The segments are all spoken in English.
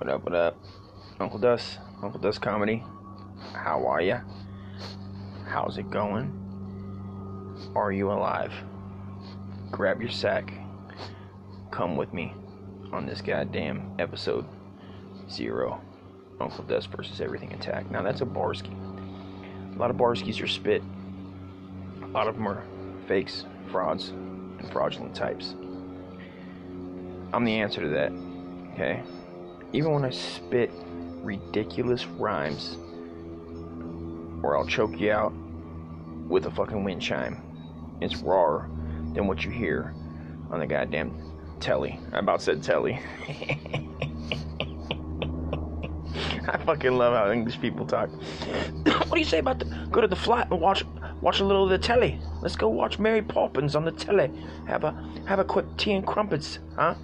What up, what up? Uncle Dust, Uncle Dust Comedy. How are ya? How's it going? Are you alive? Grab your sack. Come with me on this goddamn episode zero. Uncle Dust versus Everything Intact. Now that's a Barsky. A lot of Barskis are spit. A lot of them are fakes, frauds, and fraudulent types. I'm the answer to that. Okay? Even when I spit ridiculous rhymes, or I'll choke you out with a fucking wind chime, it's rawer than what you hear on the goddamn telly. I about said telly. I fucking love how English people talk. what do you say about the go to the flat and watch watch a little of the telly? Let's go watch Mary Poppins on the telly. Have a have a quick tea and crumpets, huh?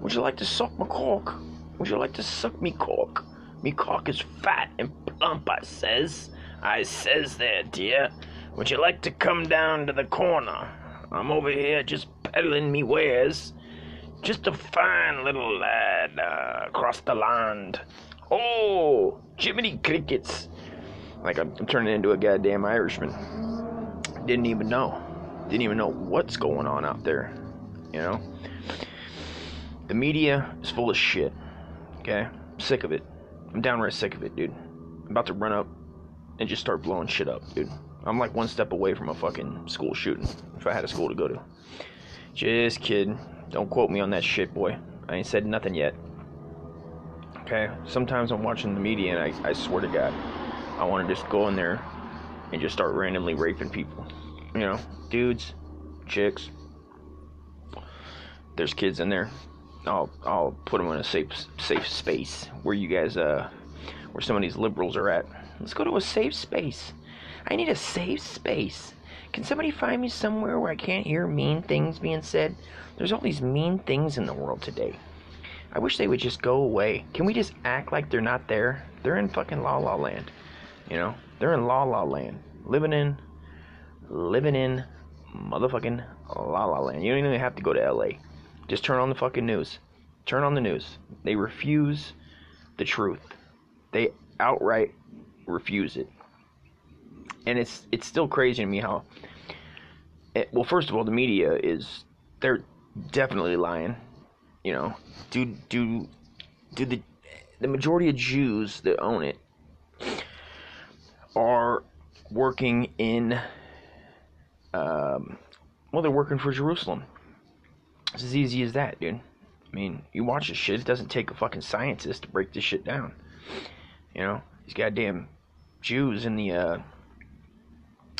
Would you like to suck my cock? Would you like to suck me cock? Me cock is fat and plump, I says. I says there, dear. Would you like to come down to the corner? I'm over here just peddling me wares. Just a fine little lad uh, across the land. Oh, Jiminy Crickets. Like I'm, I'm turning into a goddamn Irishman. Didn't even know. Didn't even know what's going on out there. You know? The media is full of shit. Okay? I'm sick of it. I'm downright sick of it, dude. I'm about to run up and just start blowing shit up, dude. I'm like one step away from a fucking school shooting if I had a school to go to. Just kidding. Don't quote me on that shit, boy. I ain't said nothing yet. Okay? Sometimes I'm watching the media and I, I swear to God, I want to just go in there and just start randomly raping people. You know, dudes, chicks. There's kids in there. I'll I'll put them in a safe safe space where you guys uh where some of these liberals are at. Let's go to a safe space. I need a safe space. Can somebody find me somewhere where I can't hear mean things being said? There's all these mean things in the world today. I wish they would just go away. Can we just act like they're not there? They're in fucking la la land. You know? They're in la la land. Living in living in motherfucking la la land. You don't even have to go to LA. Just turn on the fucking news. Turn on the news. They refuse the truth. They outright refuse it. And it's it's still crazy to me how it, well first of all the media is they're definitely lying. You know, do do do the the majority of Jews that own it are working in um, well they're working for Jerusalem. It's as easy as that, dude. I mean, you watch this shit, it doesn't take a fucking scientist to break this shit down. You know, these goddamn Jews in the uh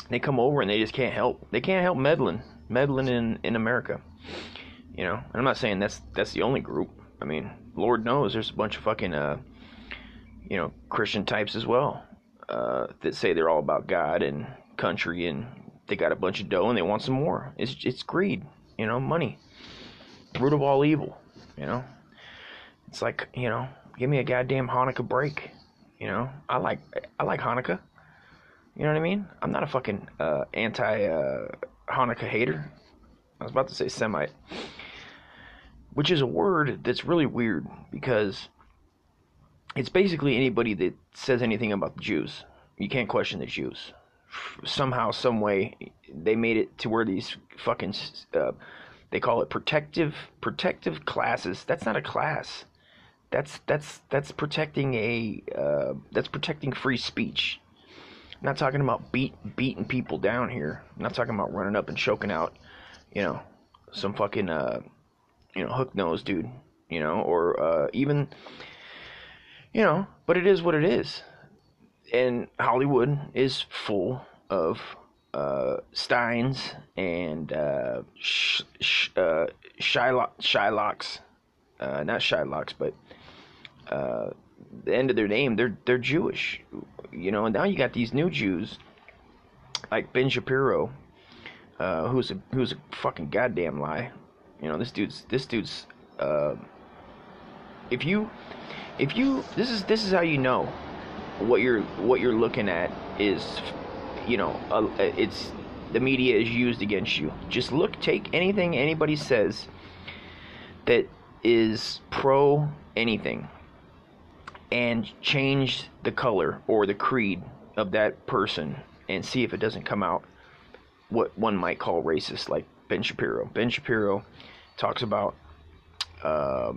they come over and they just can't help. They can't help meddling, meddling in in America. You know, and I'm not saying that's that's the only group. I mean, Lord knows there's a bunch of fucking uh you know, Christian types as well. Uh that say they're all about God and country and they got a bunch of dough and they want some more. It's it's greed, you know, money. Root of all evil, you know. It's like, you know, give me a goddamn Hanukkah break. You know, I like I like Hanukkah. You know what I mean? I'm not a fucking uh, anti uh, Hanukkah hater. I was about to say Semite, which is a word that's really weird because it's basically anybody that says anything about the Jews. You can't question the Jews. Somehow, some way, they made it to where these fucking uh, they call it protective protective classes. That's not a class. That's that's that's protecting a uh, that's protecting free speech. I'm not talking about beat beating people down here. I'm not talking about running up and choking out, you know, some fucking uh, you know, hook nose dude, you know, or uh, even, you know. But it is what it is, and Hollywood is full of uh, Steins and uh, sh- sh- uh, Shylock, Shylocks, uh, not Shylocks, but uh, the end of their name, they're they're Jewish, you know. And now you got these new Jews, like Ben Shapiro, uh, who's a who's a fucking goddamn lie. You know, this dude's this dude's. Uh, if you, if you, this is this is how you know what you're what you're looking at is, you know, it's the media is used against you. Just look, take anything anybody says that is pro anything and change the color or the creed of that person and see if it doesn't come out what one might call racist, like Ben Shapiro. Ben Shapiro talks about uh,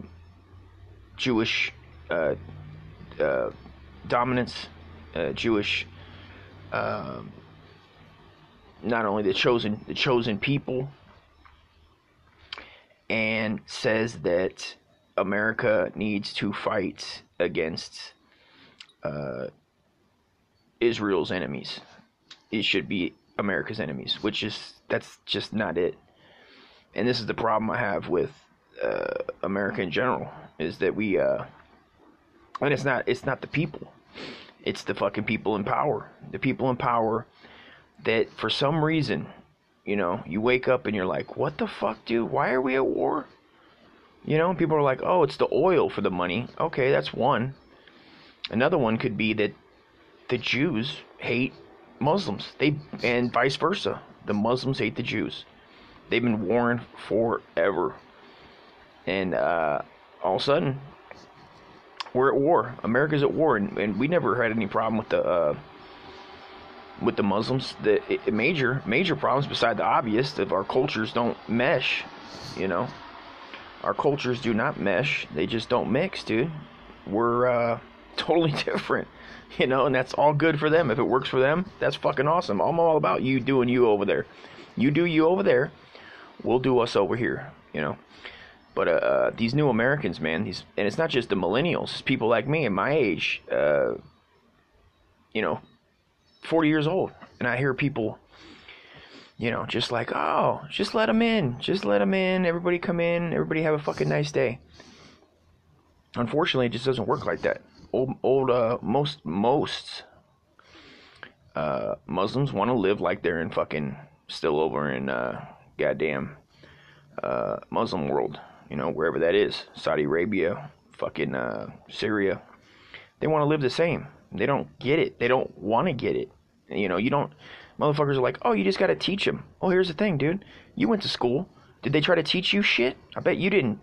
Jewish uh, uh, dominance, uh, Jewish, um, not only the chosen, the chosen people, and says that America needs to fight against uh, Israel's enemies. It should be America's enemies, which is that's just not it. And this is the problem I have with uh, America in general is that we uh, and it's not it's not the people, it's the fucking people in power. The people in power that for some reason, you know, you wake up and you're like, what the fuck, dude? Why are we at war? You know, people are like, oh, it's the oil for the money. Okay, that's one. Another one could be that the Jews hate Muslims. They and vice versa. The Muslims hate the Jews. They've been warring forever. And uh, all of a sudden, we're at war. America's at war, and, and we never had any problem with the uh, with the Muslims. The it, major major problems, beside the obvious, that our cultures don't mesh. You know, our cultures do not mesh. They just don't mix, dude. We're uh, totally different you know, and that's all good for them. If it works for them, that's fucking awesome. I'm all about you doing you over there. You do you over there, we'll do us over here, you know. But uh, uh, these new Americans, man, these and it's not just the millennials, it's people like me and my age, uh, you know, 40 years old, and I hear people, you know, just like, oh, just let them in, just let them in, everybody come in, everybody have a fucking nice day. Unfortunately, it just doesn't work like that. Old, old uh, most most uh, Muslims want to live like they're in fucking still over in uh, goddamn uh, Muslim world, you know, wherever that is, Saudi Arabia, fucking uh, Syria. They want to live the same. They don't get it. They don't want to get it. You know, you don't. Motherfuckers are like, oh, you just got to teach them. Oh, here's the thing, dude. You went to school. Did they try to teach you shit? I bet you didn't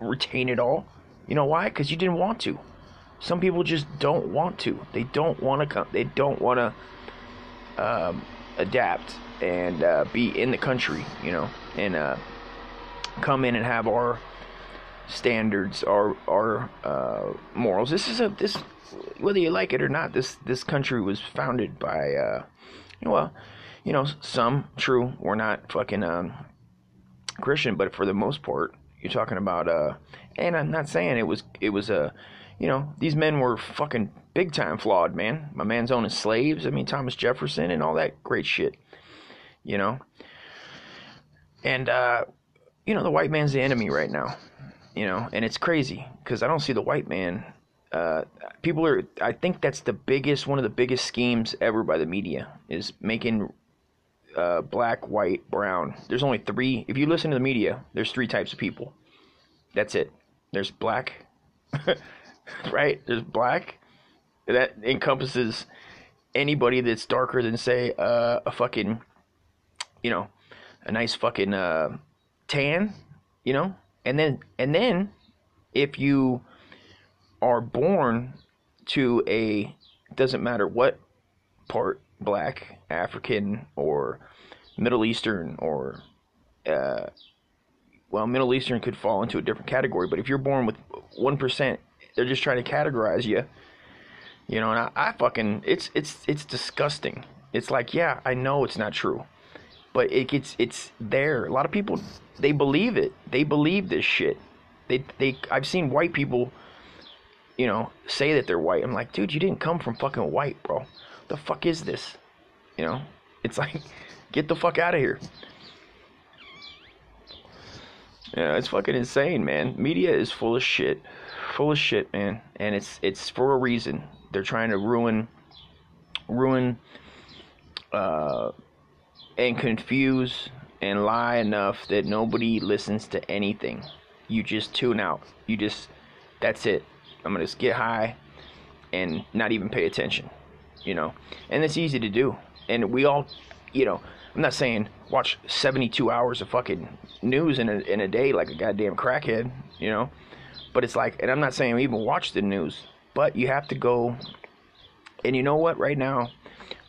retain it all. You know why? Because you didn't want to. Some people just don't want to. They don't want to come. They don't want to um, adapt and uh, be in the country, you know, and uh, come in and have our standards, our our uh, morals. This is a this whether you like it or not. This this country was founded by uh, well, you know, some true. We're not fucking um, Christian, but for the most part, you're talking about. Uh, and I'm not saying it was it was a you know, these men were fucking big time flawed, man. My man's owning slaves. I mean, Thomas Jefferson and all that great shit. You know? And, uh, you know, the white man's the enemy right now. You know, and it's crazy because I don't see the white man. Uh, people are, I think that's the biggest, one of the biggest schemes ever by the media is making uh, black, white, brown. There's only three. If you listen to the media, there's three types of people. That's it. There's black, right? There's black. That encompasses anybody that's darker than say uh, a fucking, you know, a nice fucking uh, tan, you know. And then and then if you are born to a doesn't matter what part black, African, or Middle Eastern, or uh, well, Middle Eastern could fall into a different category. But if you're born with one percent they're just trying to categorize you. You know, and I, I fucking it's it's it's disgusting. It's like, yeah, I know it's not true. But it gets it's there. A lot of people they believe it. They believe this shit. They they I've seen white people you know, say that they're white. I'm like, dude, you didn't come from fucking white, bro. The fuck is this? You know? It's like, get the fuck out of here. Yeah, it's fucking insane, man. Media is full of shit full of shit, man, and it's it's for a reason. They're trying to ruin, ruin, uh, and confuse and lie enough that nobody listens to anything. You just tune out. You just, that's it. I'm gonna just get high and not even pay attention, you know. And it's easy to do. And we all, you know, I'm not saying watch 72 hours of fucking news in a, in a day like a goddamn crackhead, you know. But it's like, and I'm not saying even watch the news. but you have to go. And you know what? Right now,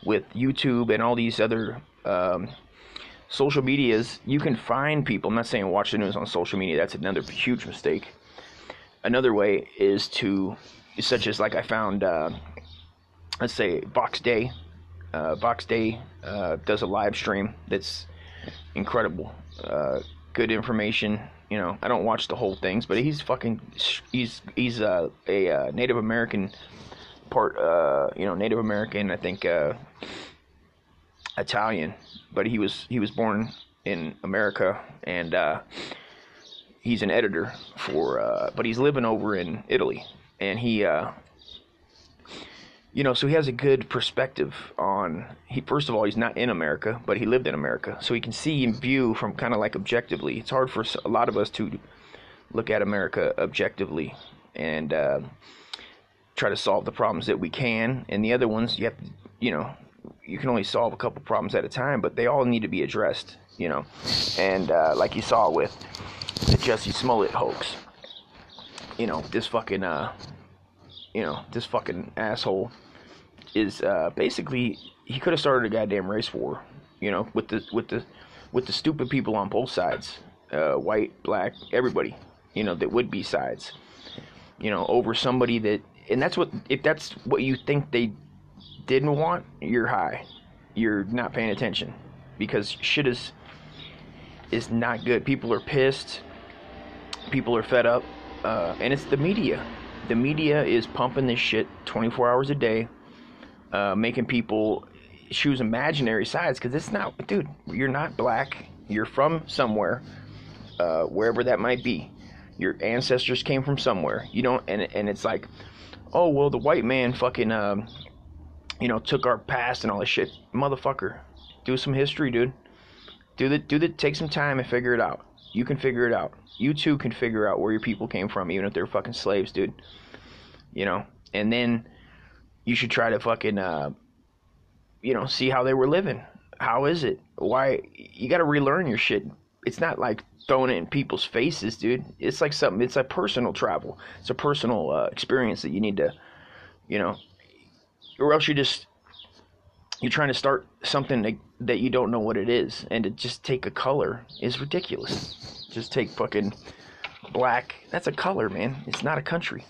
with YouTube and all these other um, social medias, you can find people. I'm not saying watch the news on social media. That's another huge mistake. Another way is to, such as like I found, uh, let's say Vox Day. Uh, Vox Day uh, does a live stream that's incredible. Uh, good information. You know, I don't watch the whole things, but he's fucking. He's he's uh, a uh, Native American part. Uh, you know, Native American. I think uh, Italian, but he was he was born in America, and uh, he's an editor for. Uh, but he's living over in Italy, and he uh, you know, so he has a good perspective on. He first of all, he's not in America, but he lived in America, so he can see and view from kind of like objectively. It's hard for a lot of us to look at America objectively and uh, try to solve the problems that we can, and the other ones you have to, you know, you can only solve a couple problems at a time, but they all need to be addressed, you know, and uh, like you saw with the Jussie Smollett hoax, you know, this fucking uh you know, this fucking asshole is uh, basically he could have started a goddamn race war, you know, with the with the with the stupid people on both sides, uh, white, black, everybody, you know, that would be sides, you know, over somebody that, and that's what if that's what you think they didn't want, you're high, you're not paying attention, because shit is is not good. People are pissed, people are fed up, uh, and it's the media the media is pumping this shit 24 hours a day, uh, making people choose imaginary sides because it's not, dude. You're not black. You're from somewhere, uh, wherever that might be. Your ancestors came from somewhere. You don't, and and it's like, oh well, the white man fucking, um, you know, took our past and all this shit, motherfucker. Do some history, dude. Do the do the take some time and figure it out. You can figure it out. You too can figure out where your people came from, even if they're fucking slaves, dude. You know, and then you should try to fucking, uh, you know, see how they were living. How is it? Why? You got to relearn your shit. It's not like throwing it in people's faces, dude. It's like something. It's like personal travel. It's a personal uh, experience that you need to, you know, or else you're just you're trying to start something that, you don't know what it is, and to just take a color is ridiculous. Just take fucking black. That's a color, man. It's not a country.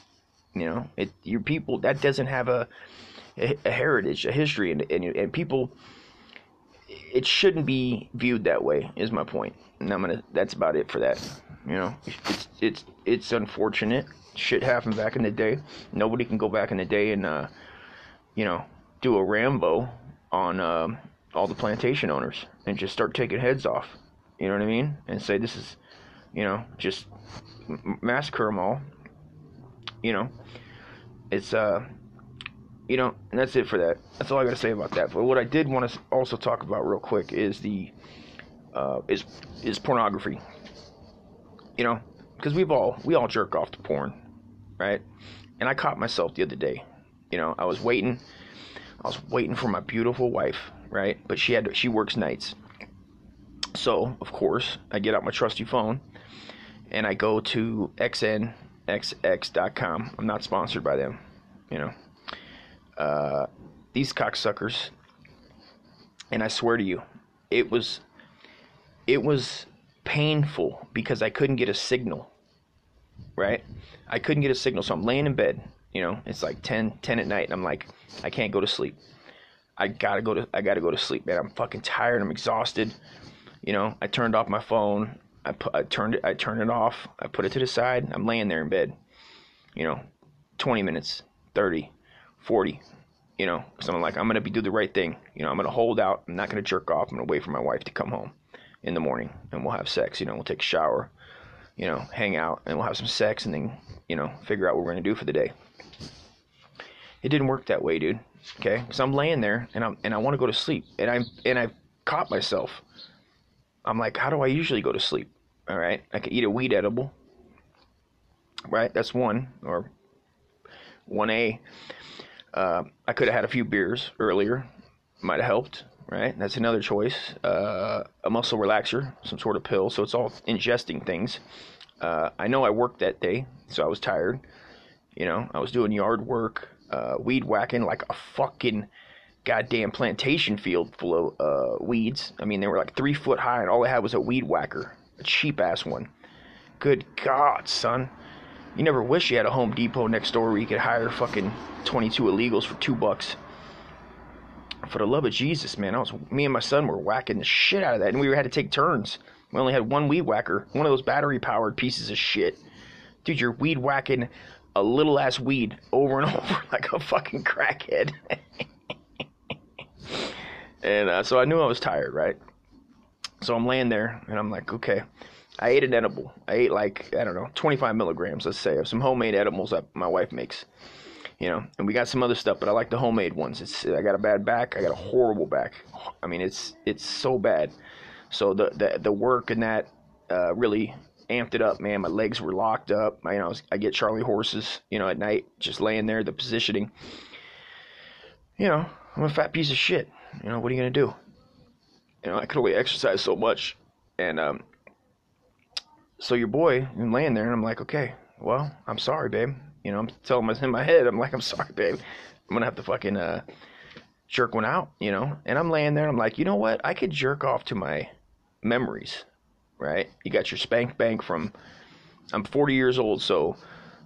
You know, it your people that doesn't have a a, a heritage, a history, and, and and people. It shouldn't be viewed that way. Is my point. point, and I'm gonna. That's about it for that. You know, it's it's it's unfortunate. Shit happened back in the day. Nobody can go back in the day and, uh, you know, do a Rambo on um, all the plantation owners and just start taking heads off. You know what I mean? And say this is, you know, just massacre them all. You know, it's uh, you know, and that's it for that. That's all I got to say about that. But what I did want to also talk about real quick is the uh, is is pornography. You know, because we've all we all jerk off to porn, right? And I caught myself the other day. You know, I was waiting I was waiting for my beautiful wife, right? But she had to, she works nights. So, of course, I get out my trusty phone and I go to xnxx.com. I'm not sponsored by them, you know. Uh, these cocksuckers, and I swear to you, it was it was painful because I couldn't get a signal. Right? I couldn't get a signal, so I'm laying in bed you know, it's like 10, 10 at night, and I'm like, I can't go to sleep. I gotta go to, I gotta go to sleep, man. I'm fucking tired. I'm exhausted. You know, I turned off my phone. I put, I turned it, I turned it off. I put it to the side. I'm laying there in bed. You know, 20 minutes, 30, 40. You know, so I'm like, I'm gonna be do the right thing. You know, I'm gonna hold out. I'm not gonna jerk off. I'm gonna wait for my wife to come home in the morning, and we'll have sex. You know, we'll take a shower. You know, hang out, and we'll have some sex, and then you know, figure out what we're gonna do for the day. It didn't work that way, dude. Okay, because I'm laying there and I'm and I want to go to sleep, and I'm and I caught myself. I'm like, how do I usually go to sleep? All right, I could eat a weed edible. Right, that's one or one A. Uh, I could have had a few beers earlier, might have helped. Right, that's another choice. Uh, a muscle relaxer, some sort of pill. So it's all ingesting things. Uh, I know I worked that day, so I was tired You know, I was doing yard work, uh, weed whacking like a fucking goddamn plantation field full of uh, weeds. I mean, they were like three foot high, and all I had was a weed whacker, a cheap ass one. Good God, son. You never wish you had a Home Depot next door where you could hire fucking 22 illegals for two bucks. For the love of Jesus, man, I was me and my son were whacking the shit out of that, and we had to take turns. We only had one weed whacker, one of those battery powered pieces of shit. Dude, you're weed whacking a little ass weed over and over like a fucking crackhead. and uh, so I knew I was tired, right? So I'm laying there and I'm like, okay. I ate an edible. I ate like, I don't know, 25 milligrams, let's say, of some homemade edibles that my wife makes. You know, and we got some other stuff, but I like the homemade ones. It's I got a bad back. I got a horrible back. I mean, it's it's so bad. So the the, the work and that uh, really amped it up, man. My legs were locked up. I, you know, I get Charlie horses, you know, at night, just laying there, the positioning. You know, I'm a fat piece of shit. You know, what are you gonna do? You know, I could only exercise so much, and um, so your boy, I'm laying there, and I'm like, okay, well, I'm sorry, babe. You know, I'm telling myself in my head, I'm like, I'm sorry, babe. I'm gonna have to fucking uh, jerk one out, you know. And I'm laying there, and I'm like, you know what? I could jerk off to my memories right? You got your spank bank from I'm 40 years old, so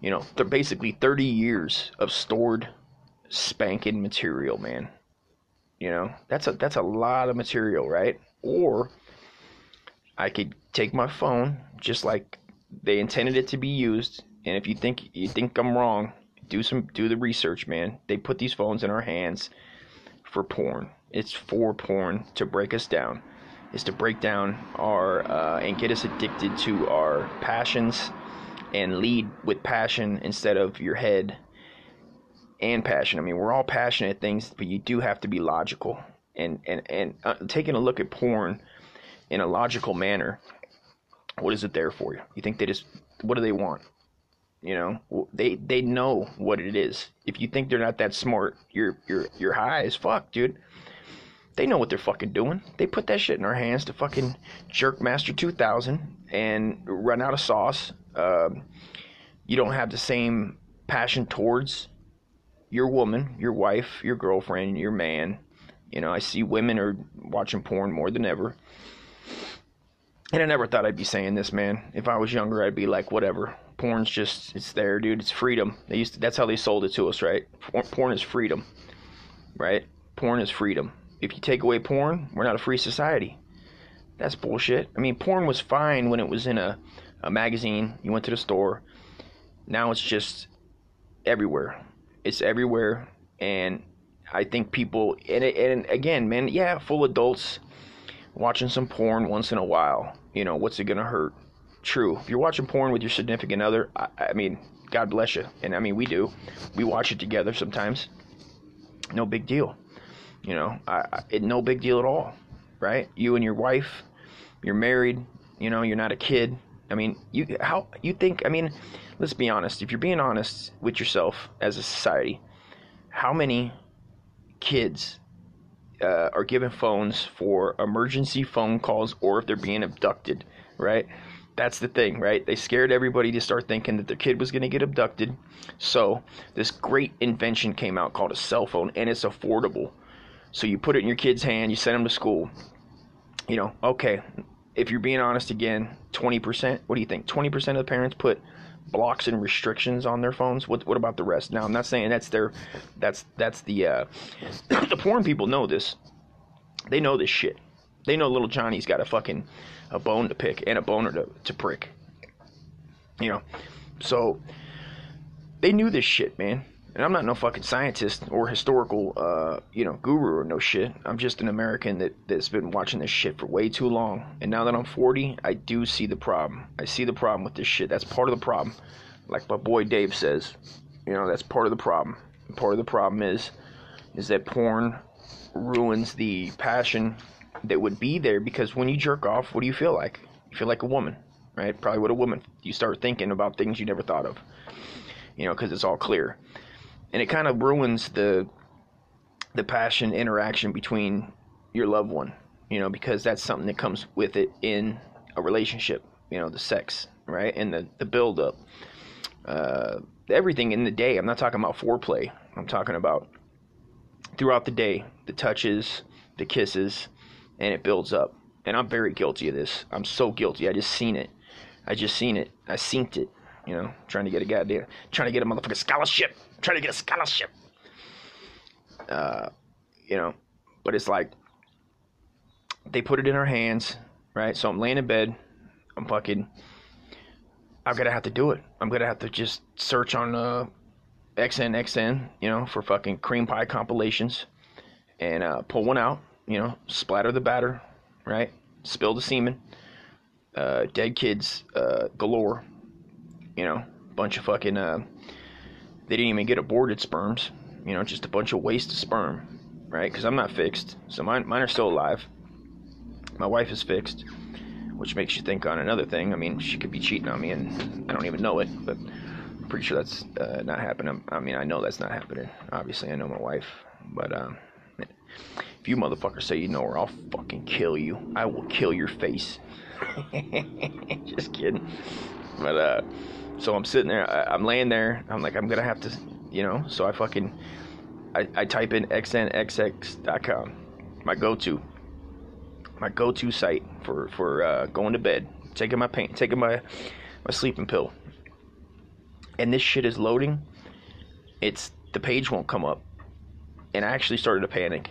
you know they're basically 30 years of stored spanking material, man. You know that's a that's a lot of material, right? Or I could take my phone just like they intended it to be used, and if you think you think I'm wrong, do some do the research, man. They put these phones in our hands for porn. It's for porn to break us down is to break down our uh, and get us addicted to our passions and lead with passion instead of your head and passion. I mean, we're all passionate things, but you do have to be logical and and and uh, taking a look at porn in a logical manner. What is it there for you? You think they just what do they want? You know, they they know what it is. If you think they're not that smart, you're you're you're high as fuck, dude. They know what they're fucking doing. They put that shit in our hands to fucking jerk Master 2000 and run out of sauce. Um, you don't have the same passion towards your woman, your wife, your girlfriend, your man. You know, I see women are watching porn more than ever. And I never thought I'd be saying this, man. If I was younger, I'd be like, whatever. Porn's just, it's there, dude. It's freedom. They used to, that's how they sold it to us, right? Porn is freedom, right? Porn is freedom if you take away porn, we're not a free society. That's bullshit. I mean, porn was fine when it was in a, a magazine. You went to the store. Now it's just everywhere. It's everywhere, and I think people and and again, man, yeah, full adults watching some porn once in a while. You know, what's it gonna hurt? True. If you're watching porn with your significant other, I, I mean, God bless you. And I mean, we do. We watch it together sometimes. No big deal. You know, I, I, it, no big deal at all, right? You and your wife, you're married. You know, you're not a kid. I mean, you how you think? I mean, let's be honest. If you're being honest with yourself as a society, how many kids uh, are given phones for emergency phone calls or if they're being abducted, right? That's the thing, right? They scared everybody to start thinking that their kid was going to get abducted. So, this great invention came out called a cell phone, and it's affordable. So you put it in your kid's hand, you send them to school. You know, okay, if you're being honest again, 20%, what do you think? 20% of the parents put blocks and restrictions on their phones. What what about the rest? Now, I'm not saying that's their that's that's the uh the porn people know this. They know this shit. They know little Johnny's got a fucking a bone to pick and a boner to, to prick. You know. So they knew this shit, man. And I'm not no fucking scientist or historical, uh, you know, guru or no shit. I'm just an American that, that's been watching this shit for way too long. And now that I'm 40, I do see the problem. I see the problem with this shit. That's part of the problem. Like my boy Dave says, you know, that's part of the problem. Part of the problem is, is that porn ruins the passion that would be there because when you jerk off, what do you feel like? You feel like a woman, right? Probably what a woman. You start thinking about things you never thought of, you know, because it's all clear and it kind of ruins the the passion interaction between your loved one you know because that's something that comes with it in a relationship you know the sex right and the the build up uh, everything in the day. I'm not talking about foreplay. I'm talking about throughout the day, the touches, the kisses, and it builds up. And I'm very guilty of this. I'm so guilty. I just seen it. I just seen it. I synced it. You know, trying to get a goddamn, trying to get a motherfucking scholarship. Trying to get a scholarship. Uh, you know, but it's like they put it in our hands, right? So I'm laying in bed. I'm fucking. I'm gonna have to do it. I'm gonna have to just search on uh, XN, you know, for fucking cream pie compilations, and uh, pull one out. You know, splatter the batter, right? Spill the semen. Uh, dead kids uh, galore. You know, bunch of fucking. They didn't even get aborted sperms. You know, just a bunch of waste of sperm, right? Because I'm not fixed, so mine mine are still alive. My wife is fixed, which makes you think on another thing. I mean, she could be cheating on me, and I don't even know it, but I'm pretty sure that's uh, not happening. I mean, I know that's not happening. Obviously, I know my wife, but um, if you motherfuckers say you know her, I'll fucking kill you. I will kill your face. Just kidding. But uh, so I'm sitting there. I, I'm laying there. I'm like, I'm gonna have to, you know. So I fucking, I, I type in xnxx.com, my go-to, my go-to site for for uh, going to bed, taking my pain, taking my my sleeping pill. And this shit is loading. It's the page won't come up, and I actually started to panic.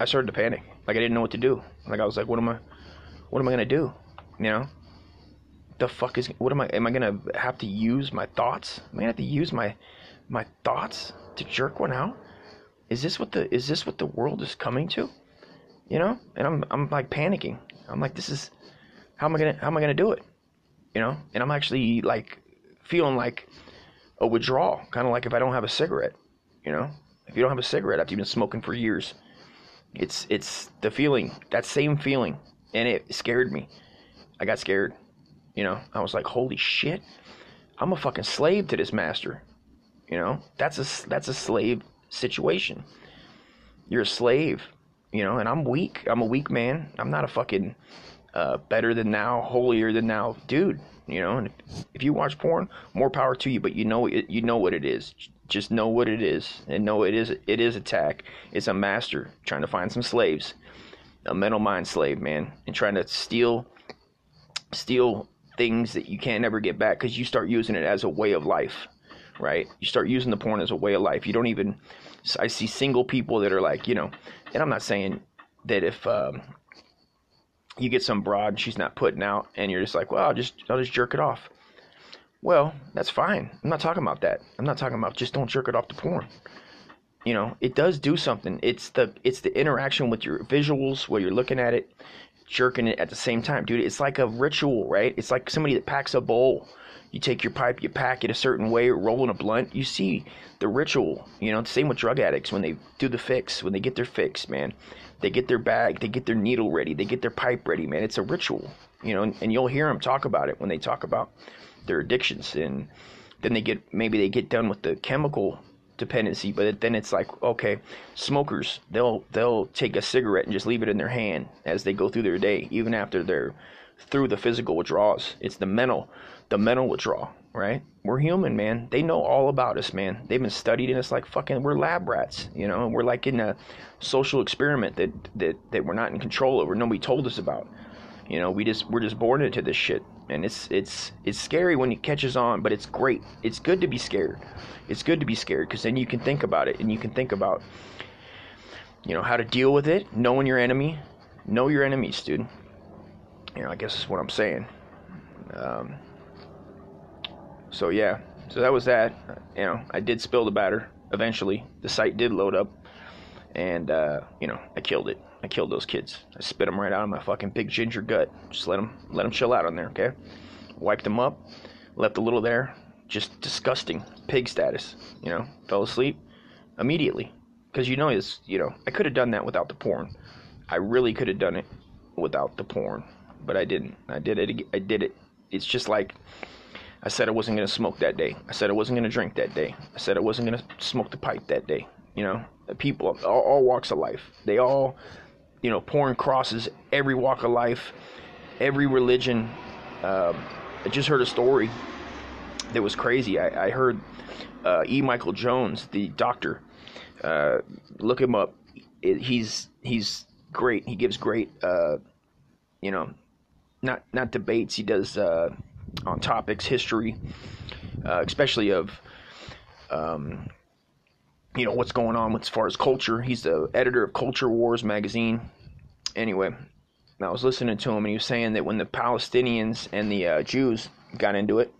I started to panic. Like I didn't know what to do. Like I was like, what am I, what am I gonna do? You know, the fuck is what am I? Am I gonna have to use my thoughts? Am I gonna have to use my my thoughts to jerk one out? Is this what the is this what the world is coming to? You know, and I'm I'm like panicking. I'm like, this is how am I gonna how am I gonna do it? You know, and I'm actually like feeling like a withdrawal, kind of like if I don't have a cigarette. You know, if you don't have a cigarette after you've been smoking for years, it's it's the feeling that same feeling, and it scared me. I got scared. You know, I was like, holy shit, I'm a fucking slave to this master. You know, that's a that's a slave situation. You're a slave. You know, and I'm weak. I'm a weak man. I'm not a fucking uh, better than now, holier than now, dude. You know, and if, if you watch porn, more power to you. But you know. You know what it is. Just know what it is, and know it is. It is attack. It's a master trying to find some slaves, a mental mind slave, man, and trying to steal, steal things that you can't ever get back because you start using it as a way of life, right? You start using the porn as a way of life. You don't even. I see single people that are like, you know, and I'm not saying that if um, you get some broad she's not putting out and you're just like well i'll just i'll just jerk it off well that's fine i'm not talking about that i'm not talking about just don't jerk it off the porn you know it does do something it's the it's the interaction with your visuals where you're looking at it jerking it at the same time dude. It's like a ritual right? It's like somebody that packs a bowl. You take your pipe you pack it a certain way rolling a blunt. You see the ritual you know? Same with drug addicts when they do the fix when they get their fix man. They get their bag, they get their needle ready, they get their pipe ready, man. It's a ritual, you know, and, and you'll hear them talk about it when they talk about their addictions. And then they get, maybe they get done with the chemical dependency, but then it's like, okay, smokers, they'll, they'll take a cigarette and just leave it in their hand as they go through their day, even after they're through the physical withdrawals. It's the mental, the mental withdrawal, right? We're human, man. They know all about us, man. They've been studying us like fucking we're lab rats, you know. We're like in a social experiment that that that we're not in control over. Nobody told us about. You know, we just we're just born into this shit, and it's it's it's scary when it catches on, but it's great. It's good to be scared. It's good to be scared because then you can think about it, and you can think about you know how to deal with it, knowing your enemy, know your enemies, dude. You know, I guess that's what I'm saying. Um, so yeah, so that was that. You know, I did spill the batter eventually. The site did load up, and uh, you know, I killed it. I killed those kids. I spit them right out of my fucking big ginger gut. Just let them let them chill out on there, okay? Wiped them up, left a little there. Just disgusting pig status. You know, fell asleep immediately because you know it's you know I could have done that without the porn. I really could have done it without the porn, but I didn't. I did it. I did it. It's just like I said I wasn't gonna smoke that day. I said I wasn't gonna drink that day. I said I wasn't gonna smoke the pipe that day. You know, people, all, all walks of life, they all, you know, porn crosses every walk of life, every religion. Uh, I just heard a story that was crazy. I, I heard uh, E. Michael Jones, the doctor. Uh, look him up. It, he's he's great. He gives great, uh, you know, not not debates. He does uh, on topics, history, uh, especially of, um, you know, what's going on as far as culture. He's the editor of Culture Wars magazine. Anyway, I was listening to him, and he was saying that when the Palestinians and the uh, Jews got into it,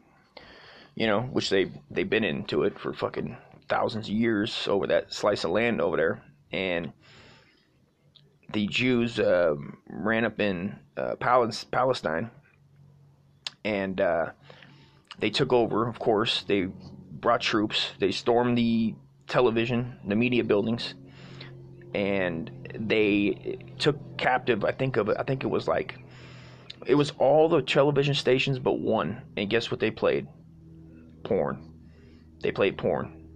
you know, which they they've been into it for fucking thousands of years over that slice of land over there, and the Jews uh, ran up in uh, Palestine, and uh, they took over. Of course, they brought troops. They stormed the television, the media buildings, and they took captive. I think of. I think it was like it was all the television stations but one. And guess what they played? Porn. They played porn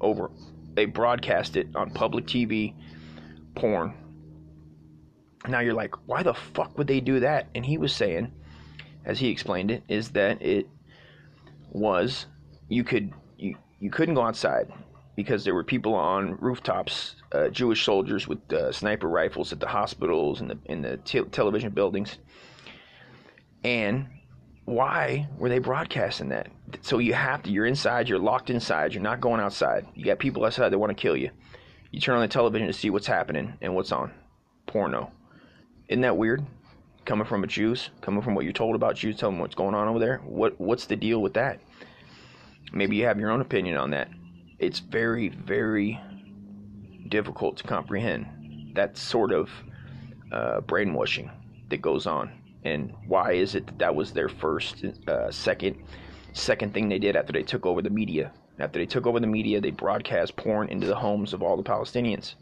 over. They broadcast it on public TV. Porn. Now you're like, why the fuck would they do that? And he was saying, as he explained it, is that it was you could you you couldn't go outside because there were people on rooftops, uh, Jewish soldiers with uh, sniper rifles at the hospitals and the in the te- television buildings. And why were they broadcasting that? So you have to. You're inside. You're locked inside. You're not going outside. You got people outside that want to kill you. You turn on the television to see what's happening and what's on. Porno. Isn't that weird? Coming from a Jews, coming from what you're told about Jews, telling what's going on over there. What what's the deal with that? Maybe you have your own opinion on that it's very, very difficult to comprehend that sort of uh, brainwashing that goes on. And why is it that that was their first, uh, second, second thing they did after they took over the media? After they took over the media, they broadcast porn into the homes of all the Palestinians.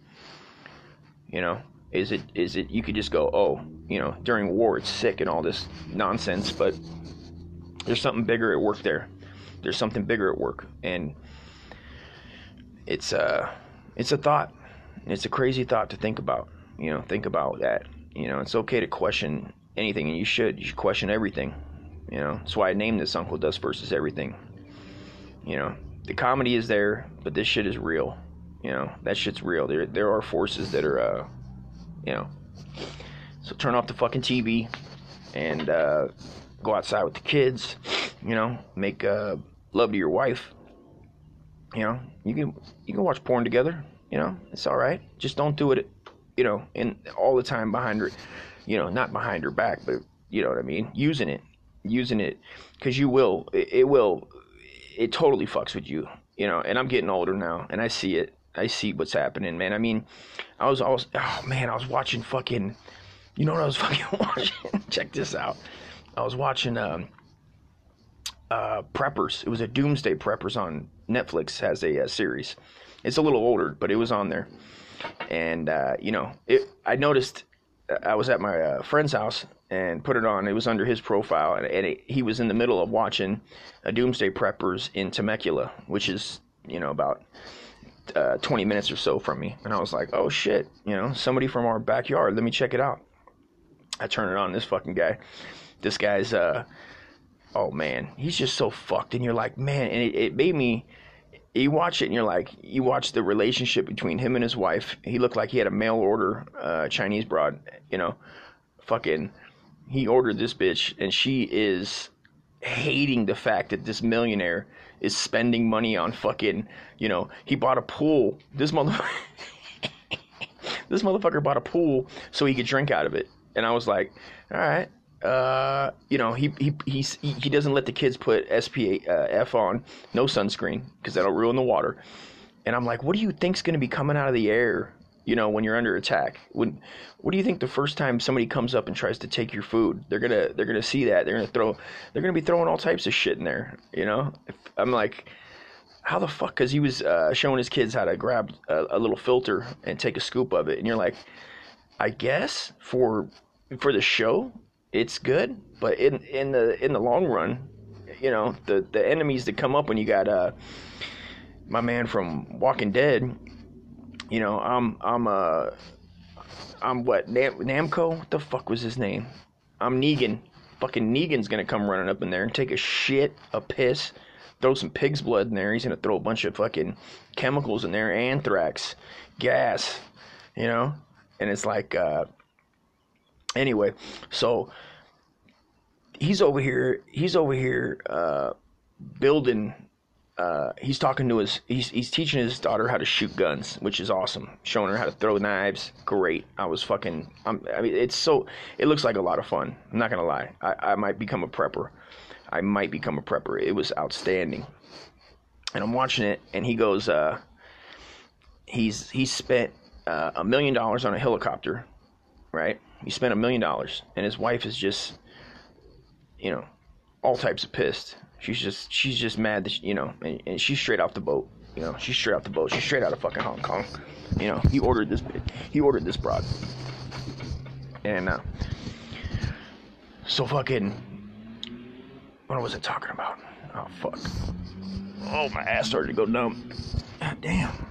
You know, is it is it? You could just go, oh, you know, during war it's sick and all this nonsense, but there's something bigger at work there. There's something bigger at work, and it's a it's a thought. It's a crazy thought to think about. You know, think about that. You know, it's okay to question anything, and you should. You should question everything. You know, that's why I named this Uncle Dust versus everything. You know, the comedy is there, but this shit is real. You know, that shit's real. There there are forces that are, uh, you know. So turn off the fucking TV and uh, go outside with the kids. You know, make uh, love to your wife. You know, you can you can watch porn together. You know, it's all right. Just don't do it. You know, and all the time behind her. You know, not behind her back, but you know what I mean. Using it, using it, because you will. It, it will. It totally fucks with you. You know, and I'm getting older now, and I see it. I see what's happening, man. I mean, I was, I was, oh man, I was watching fucking, you know what I was fucking watching? Check this out. I was watching um, uh, Preppers. It was a Doomsday Preppers on Netflix has a, a, uh, series. It's a little older, but it was on there. And uh, you know, it. I noticed I was at my uh, friend's house and put it on. It was under his profile, and, and it, he was in the middle of watching a Doomsday Preppers in Temecula, which is you know about uh, 20 minutes or so from me. And I was like, oh shit, you know, somebody from our backyard. Let me check it out. I turn it on. This fucking guy. This guy's uh oh man, he's just so fucked. And you're like, man, and it, it made me. You watch it and you're like, you watch the relationship between him and his wife. He looked like he had a mail order uh, Chinese broad, you know, fucking. He ordered this bitch, and she is hating the fact that this millionaire is spending money on fucking, you know, he bought a pool. This motherfucker, this motherfucker bought a pool so he could drink out of it. And I was like, all right, uh, you know, he he he he doesn't let the kids put SPF uh, on, no sunscreen, because that'll ruin the water. And I'm like, what do you think's going to be coming out of the air? You know, when you're under attack. When, what do you think the first time somebody comes up and tries to take your food? They're gonna they're gonna see that. They're gonna throw. They're gonna be throwing all types of shit in there. You know, I'm like. How the fuck? Because he was uh, showing his kids how to grab a, a little filter and take a scoop of it, and you're like, I guess for for the show, it's good, but in in the in the long run, you know, the the enemies that come up when you got uh my man from Walking Dead, you know, I'm I'm uh I'm what Nam- Namco? What the fuck was his name? I'm Negan. Fucking Negan's gonna come running up in there and take a shit, a piss, throw some pig's blood in there. He's gonna throw a bunch of fucking chemicals in there, anthrax, gas, you know. And it's like, uh, anyway, so he's over here. He's over here uh, building. Uh, he's talking to his. He's he's teaching his daughter how to shoot guns, which is awesome. Showing her how to throw knives, great. I was fucking. I'm, I mean, it's so. It looks like a lot of fun. I'm not gonna lie. I, I might become a prepper. I might become a prepper. It was outstanding. And I'm watching it, and he goes. Uh, he's he's spent uh, a million dollars on a helicopter, right? He spent a million dollars, and his wife is just you know, all types of pissed. She's just she's just mad that she, you know, and, and she's straight off the boat. You know, she's straight off the boat. She's straight out of fucking Hong Kong. You know, he ordered this he ordered this broad. And uh so fucking what was I talking about? Oh fuck. Oh my ass started to go numb. God damn.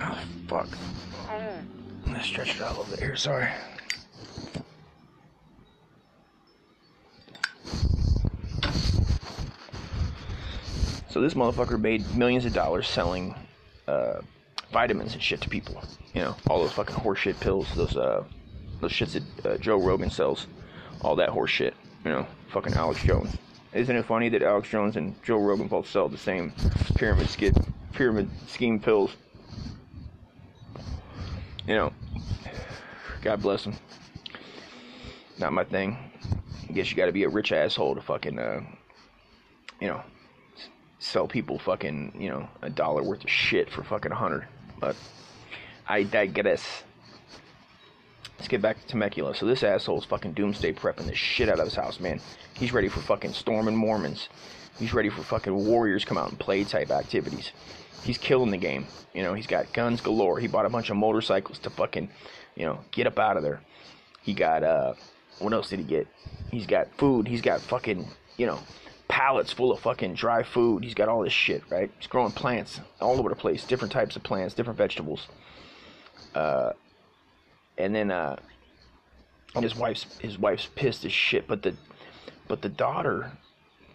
Oh fuck. I'm gonna stretch it out a little bit here, sorry. So this motherfucker made millions of dollars selling uh, vitamins and shit to people. You know, all those fucking horseshit pills, those uh, those shits that uh, Joe Rogan sells, all that horseshit. You know, fucking Alex Jones. Isn't it funny that Alex Jones and Joe Rogan both sell the same pyramid skid, pyramid scheme pills? You know, God bless them. Not my thing. I guess you got to be a rich asshole to fucking, uh, you know, sell people fucking, you know, a dollar worth of shit for fucking a hundred. But I digress. Let's get back to Temecula. So this asshole's fucking doomsday prepping the shit out of his house, man. He's ready for fucking storming Mormons. He's ready for fucking warriors come out and play type activities. He's killing the game. You know, he's got guns galore. He bought a bunch of motorcycles to fucking, you know, get up out of there. He got uh what else did he get? He's got food. He's got fucking, you know, pallets full of fucking dry food. He's got all this shit, right? He's growing plants all over the place, different types of plants, different vegetables. Uh, and then uh, and his wife's his wife's pissed as shit, but the but the daughter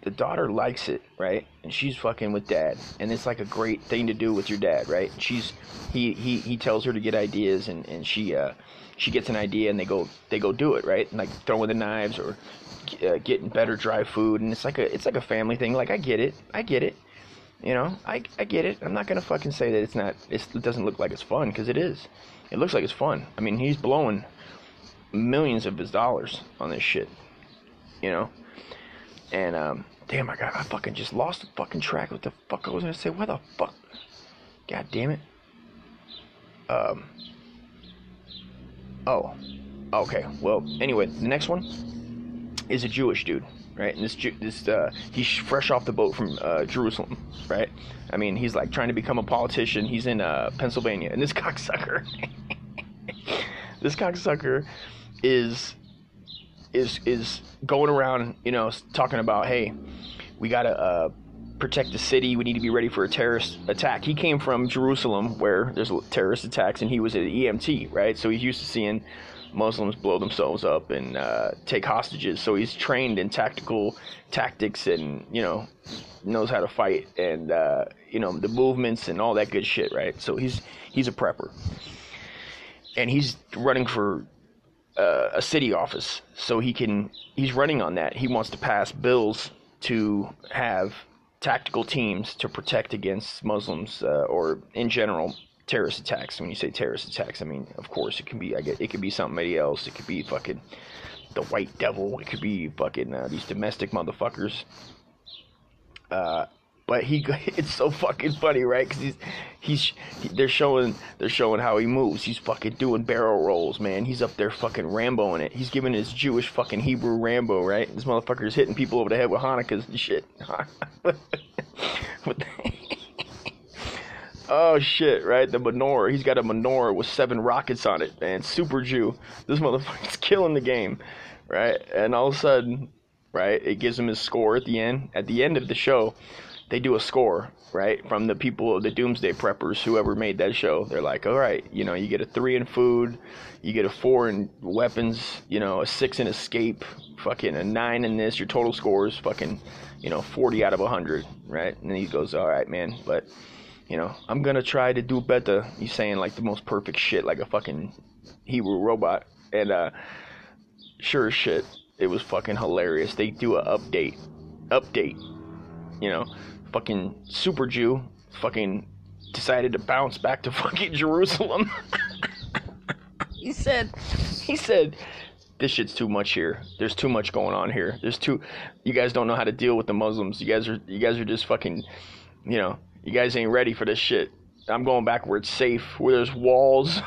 the daughter likes it, right? And she's fucking with dad, and it's like a great thing to do with your dad, right? she's he he he tells her to get ideas, and and she uh she gets an idea, and they go they go do it, right? And like throwing the knives or uh, getting better dry food, and it's like a it's like a family thing. Like I get it, I get it. You know, I I get it. I'm not gonna fucking say that it's not. It's, it doesn't look like it's fun because it is. It looks like it's fun. I mean, he's blowing millions of his dollars on this shit. You know, and um, damn, I got I fucking just lost the fucking track. What the fuck I was gonna say? What the fuck? God damn it. Um. Oh. Okay. Well, anyway, the next one is a Jewish dude, right? And this this uh, he's fresh off the boat from uh, Jerusalem, right? I mean, he's like trying to become a politician. He's in uh, Pennsylvania, and this cocksucker, this cocksucker, is is is going around, you know, talking about, hey, we gotta uh, protect the city. We need to be ready for a terrorist attack. He came from Jerusalem, where there's terrorist attacks, and he was an EMT, right? So he's used to seeing Muslims blow themselves up and uh, take hostages. So he's trained in tactical tactics and you know knows how to fight and uh, you know the movements and all that good shit, right? So he's he's a prepper, and he's running for uh, a city office. So he can he's running on that. He wants to pass bills to have tactical teams to protect against Muslims uh, or in general terrorist attacks. When you say terrorist attacks, I mean, of course, it can be. I get it could be somebody else. It could be fucking the White Devil. It could be fucking uh, these domestic motherfuckers. But he, it's so fucking funny, right? Because he's, he's, he, they're showing, they're showing how he moves. He's fucking doing barrel rolls, man. He's up there fucking ramboing it. He's giving his Jewish fucking Hebrew Rambo, right? This motherfucker's hitting people over the head with Hanukkahs and shit. Oh shit, right? The menorah. He's got a menorah with seven rockets on it, man. Super Jew. This motherfucker's killing the game, right? And all of a sudden, right, it gives him his score at the end. At the end of the show, they do a score, right, from the people, of the Doomsday Preppers, whoever made that show. They're like, all right, you know, you get a three in food, you get a four in weapons, you know, a six in escape, fucking a nine in this. Your total score is fucking, you know, 40 out of 100, right? And he goes, all right, man, but, you know, I'm gonna try to do better. He's saying like the most perfect shit, like a fucking Hebrew robot. And, uh, sure as shit, it was fucking hilarious. They do a update, update, you know fucking super Jew fucking decided to bounce back to fucking Jerusalem. he said, he said, this shit's too much here. There's too much going on here. There's too, you guys don't know how to deal with the Muslims. You guys are, you guys are just fucking, you know, you guys ain't ready for this shit. I'm going back where it's safe, where there's walls.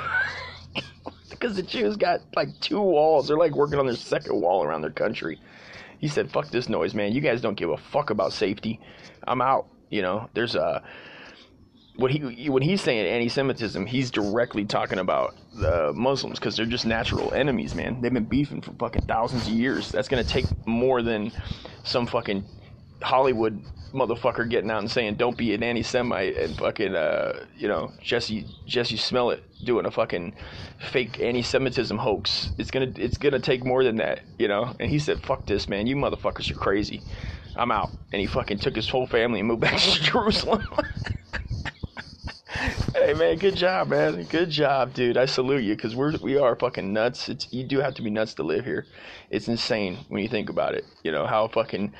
because the Jews got like two walls. They're like working on their second wall around their country. He said, "Fuck this noise, man. You guys don't give a fuck about safety. I'm out." You know, there's a what he when he's saying anti-Semitism, he's directly talking about the Muslims because they're just natural enemies, man. They've been beefing for fucking thousands of years. That's gonna take more than some fucking Hollywood motherfucker getting out and saying don't be an anti-Semite and fucking uh, you know Jussie Jussie Smollett doing a fucking fake anti-Semitism hoax. It's gonna it's gonna take more than that, you know. And he said, "Fuck this, man. You motherfuckers are crazy. I'm out." And he fucking took his whole family and moved back to Jerusalem. hey man, good job, man. Good job, dude. I salute you because we're we are fucking nuts. It's you do have to be nuts to live here. It's insane when you think about it. You know how fucking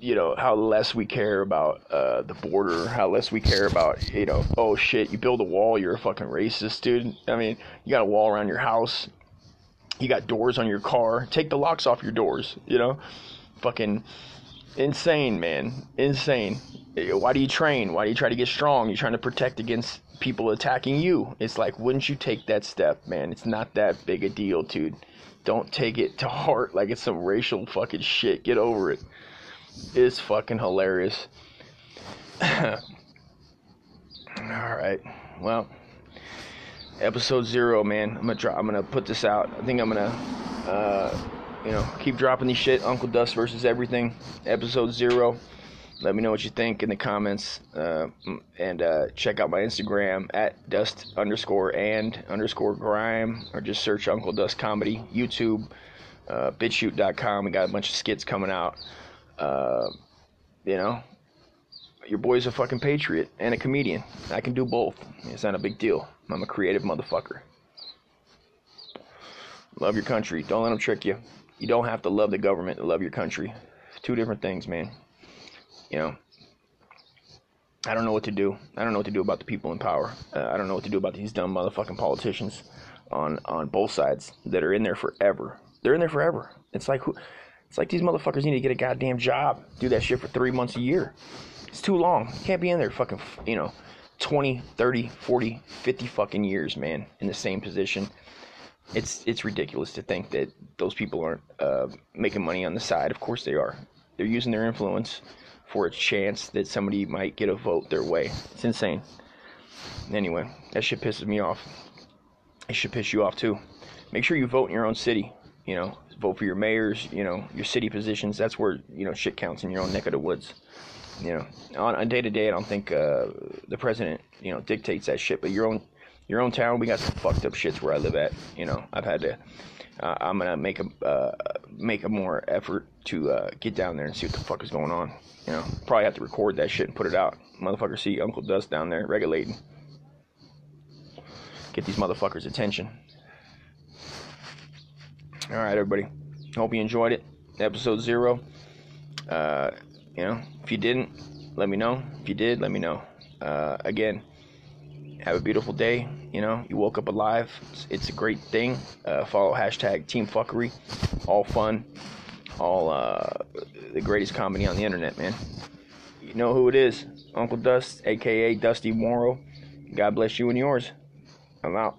you know how less we care about uh, the border, how less we care about you know oh shit you build a wall you're a fucking racist dude. I mean you got a wall around your house, you got doors on your car. Take the locks off your doors. You know, fucking insane man, insane. Why do you train? Why do you try to get strong? You're trying to protect against people attacking you. It's like wouldn't you take that step, man? It's not that big a deal, dude. Don't take it to heart like it's some racial fucking shit. Get over it is fucking hilarious. All right. Well, episode zero, man. I'm gonna drop. I'm gonna put this out. I think I'm gonna, uh, you know, keep dropping these shit. Uncle Dust versus everything. Episode zero. Let me know what you think in the comments, uh, and uh, check out my Instagram at dust underscore and underscore grime, or just search Uncle Dust Comedy. YouTube, uh, BitChute.com. We got a bunch of skits coming out. Uh, you know, your boy's a fucking patriot and a comedian. I can do both. It's not a big deal. I'm a creative motherfucker. Love your country. Don't let them trick you. You don't have to love the government to love your country. Two different things, man. You know, I don't know what to do. I don't know what to do about the people in power. Uh, I don't know what to do about these dumb motherfucking politicians on on both sides that are in there forever. They're in there forever. It's like who it's like these motherfuckers need to get a goddamn job. Do that shit for three months a year. It's too long. You can't be in there fucking, you know, 20, 30, 40, 50 fucking years, man, in the same position. It's it's ridiculous to think that those people aren't uh, making money on the side. Of course they are. They're using their influence for a chance that somebody might get a vote their way. It's insane. Anyway, that shit pisses me off. It should piss you off too. Make sure you vote in your own city. You know, vote for your mayors, you know, your city positions. That's where you know shit counts in your own neck of the woods. You know, on a day to day, I don't think uh, the president, you know, dictates that shit. But your own, your own town, we got some fucked up shits where I live at. You know, I've had to. Uh, I'm gonna make a uh, make a more effort to uh, get down there and see what the fuck is going on. You know, probably have to record that shit and put it out. Motherfucker, see Uncle Dust down there regulating. Get these motherfuckers' attention. All right, everybody. Hope you enjoyed it. Episode zero. Uh, you know, if you didn't, let me know. If you did, let me know. Uh, again, have a beautiful day. You know, you woke up alive. It's, it's a great thing. Uh, follow hashtag Team Fuckery. All fun. All uh, the greatest comedy on the internet, man. You know who it is. Uncle Dust, aka Dusty Morrow. God bless you and yours. I'm out.